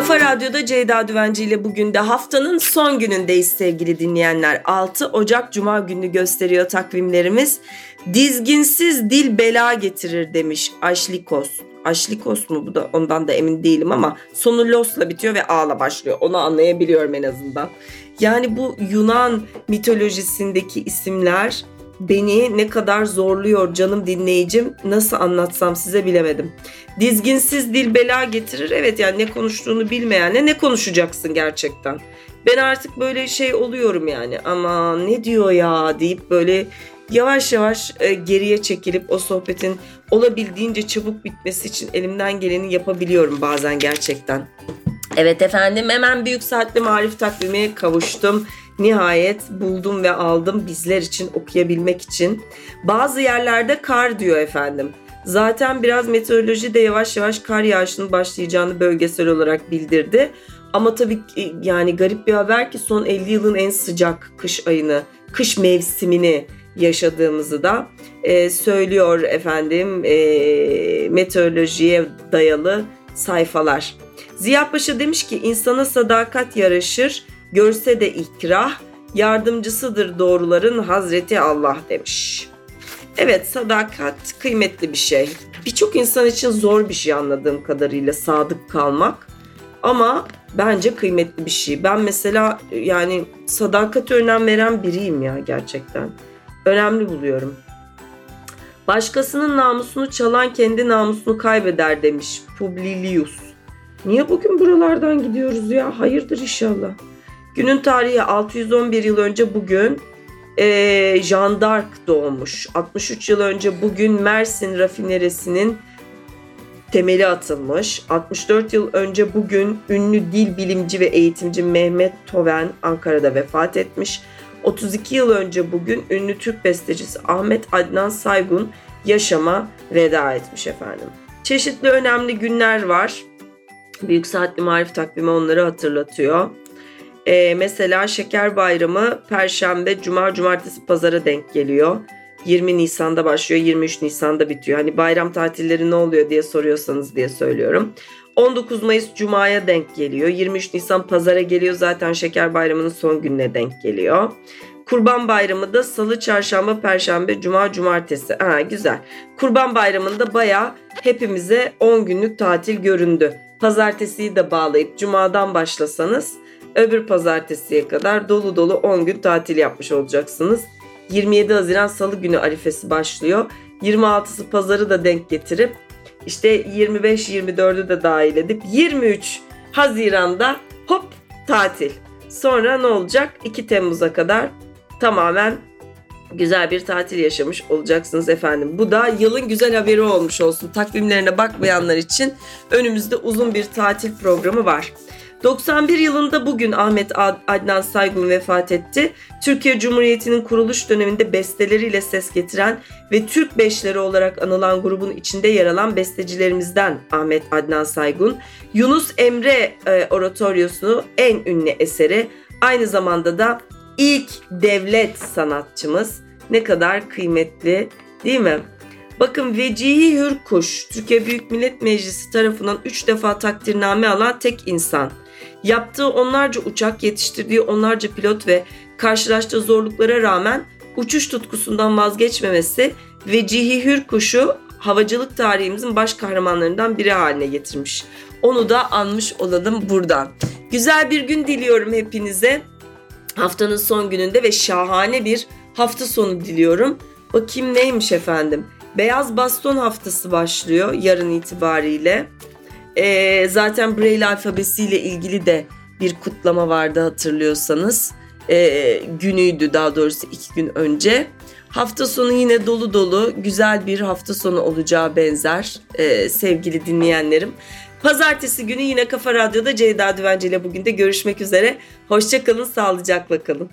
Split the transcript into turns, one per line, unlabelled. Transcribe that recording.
Kafa Radyo'da Ceyda Düvenci ile bugün de haftanın son günündeyiz sevgili dinleyenler. 6 Ocak Cuma günü gösteriyor takvimlerimiz. Dizginsiz dil bela getirir demiş Aşlikos. Aşlikos mu bu da ondan da emin değilim ama sonu losla bitiyor ve ağla başlıyor. Onu anlayabiliyorum en azından. Yani bu Yunan mitolojisindeki isimler beni ne kadar zorluyor canım dinleyicim nasıl anlatsam size bilemedim. Dizginsiz dil bela getirir evet yani ne konuştuğunu bilmeyenle ne konuşacaksın gerçekten. Ben artık böyle şey oluyorum yani ama ne diyor ya deyip böyle yavaş yavaş e, geriye çekilip o sohbetin olabildiğince çabuk bitmesi için elimden geleni yapabiliyorum bazen gerçekten. Evet efendim hemen büyük saatli marif takvimi kavuştum. Nihayet buldum ve aldım bizler için okuyabilmek için. Bazı yerlerde kar diyor efendim. Zaten biraz meteoroloji de yavaş yavaş kar yağışının başlayacağını bölgesel olarak bildirdi. Ama tabii yani garip bir haber ki son 50 yılın en sıcak kış ayını, kış mevsimini yaşadığımızı da e, söylüyor efendim e, meteorolojiye dayalı sayfalar. Ziya Paşa demiş ki insana sadakat yaraşır, görse de ikrah, yardımcısıdır doğruların Hazreti Allah demiş. Evet sadakat kıymetli bir şey. Birçok insan için zor bir şey anladığım kadarıyla sadık kalmak. Ama bence kıymetli bir şey. Ben mesela yani sadakat önem veren biriyim ya gerçekten. Önemli buluyorum. Başkasının namusunu çalan kendi namusunu kaybeder demiş Publilius. Niye bugün buralardan gidiyoruz ya? Hayırdır inşallah. Günün tarihi 611 yıl önce bugün e, Jean d'Arc doğmuş. 63 yıl önce bugün Mersin rafinerisinin temeli atılmış. 64 yıl önce bugün ünlü dil bilimci ve eğitimci Mehmet Toven Ankara'da vefat etmiş. 32 yıl önce bugün ünlü Türk bestecisi Ahmet Adnan Saygun yaşama veda etmiş efendim. Çeşitli önemli günler var. Büyük Saatli Marif takvimi onları hatırlatıyor. Ee, mesela Şeker Bayramı Perşembe, Cuma, Cumartesi, Pazara denk geliyor. 20 Nisan'da başlıyor, 23 Nisan'da bitiyor. Hani bayram tatilleri ne oluyor diye soruyorsanız diye söylüyorum. 19 Mayıs Cuma'ya denk geliyor. 23 Nisan Pazara geliyor. Zaten Şeker Bayramı'nın son gününe denk geliyor. Kurban Bayramı da Salı, Çarşamba, Perşembe, Cuma, Cumartesi. Ha güzel. Kurban Bayramı'nda baya hepimize 10 günlük tatil göründü. Pazartesiyi de bağlayıp Cuma'dan başlasanız öbür pazartesiye kadar dolu dolu 10 gün tatil yapmış olacaksınız. 27 Haziran Salı günü arifesi başlıyor. 26'sı pazarı da denk getirip işte 25-24'ü de dahil edip 23 Haziran'da hop tatil. Sonra ne olacak? 2 Temmuz'a kadar tamamen güzel bir tatil yaşamış olacaksınız efendim. Bu da yılın güzel haberi olmuş olsun. Takvimlerine bakmayanlar için önümüzde uzun bir tatil programı var. 91 yılında bugün Ahmet Adnan Saygun vefat etti. Türkiye Cumhuriyeti'nin kuruluş döneminde besteleriyle ses getiren ve Türk Beşleri olarak anılan grubun içinde yer alan bestecilerimizden Ahmet Adnan Saygun. Yunus Emre e, Oratoryosunu en ünlü eseri aynı zamanda da ilk devlet sanatçımız. Ne kadar kıymetli değil mi? Bakın Vecihi Hürkuş, Türkiye Büyük Millet Meclisi tarafından 3 defa takdirname alan tek insan. Yaptığı onlarca uçak, yetiştirdiği onlarca pilot ve karşılaştığı zorluklara rağmen uçuş tutkusundan vazgeçmemesi Vecihi Hürkuş'u havacılık tarihimizin baş kahramanlarından biri haline getirmiş. Onu da anmış olalım buradan. Güzel bir gün diliyorum hepinize. Haftanın son gününde ve şahane bir hafta sonu diliyorum. Bakayım neymiş efendim. Beyaz Baston Haftası başlıyor yarın itibariyle. Ee, zaten Braille alfabesiyle ilgili de bir kutlama vardı hatırlıyorsanız. Ee, günüydü daha doğrusu iki gün önce. Hafta sonu yine dolu dolu güzel bir hafta sonu olacağı benzer ee, sevgili dinleyenlerim. Pazartesi günü yine Kafa Radyo'da Ceyda Düvenci ile bugün de görüşmek üzere. Hoşçakalın, sağlıcakla kalın.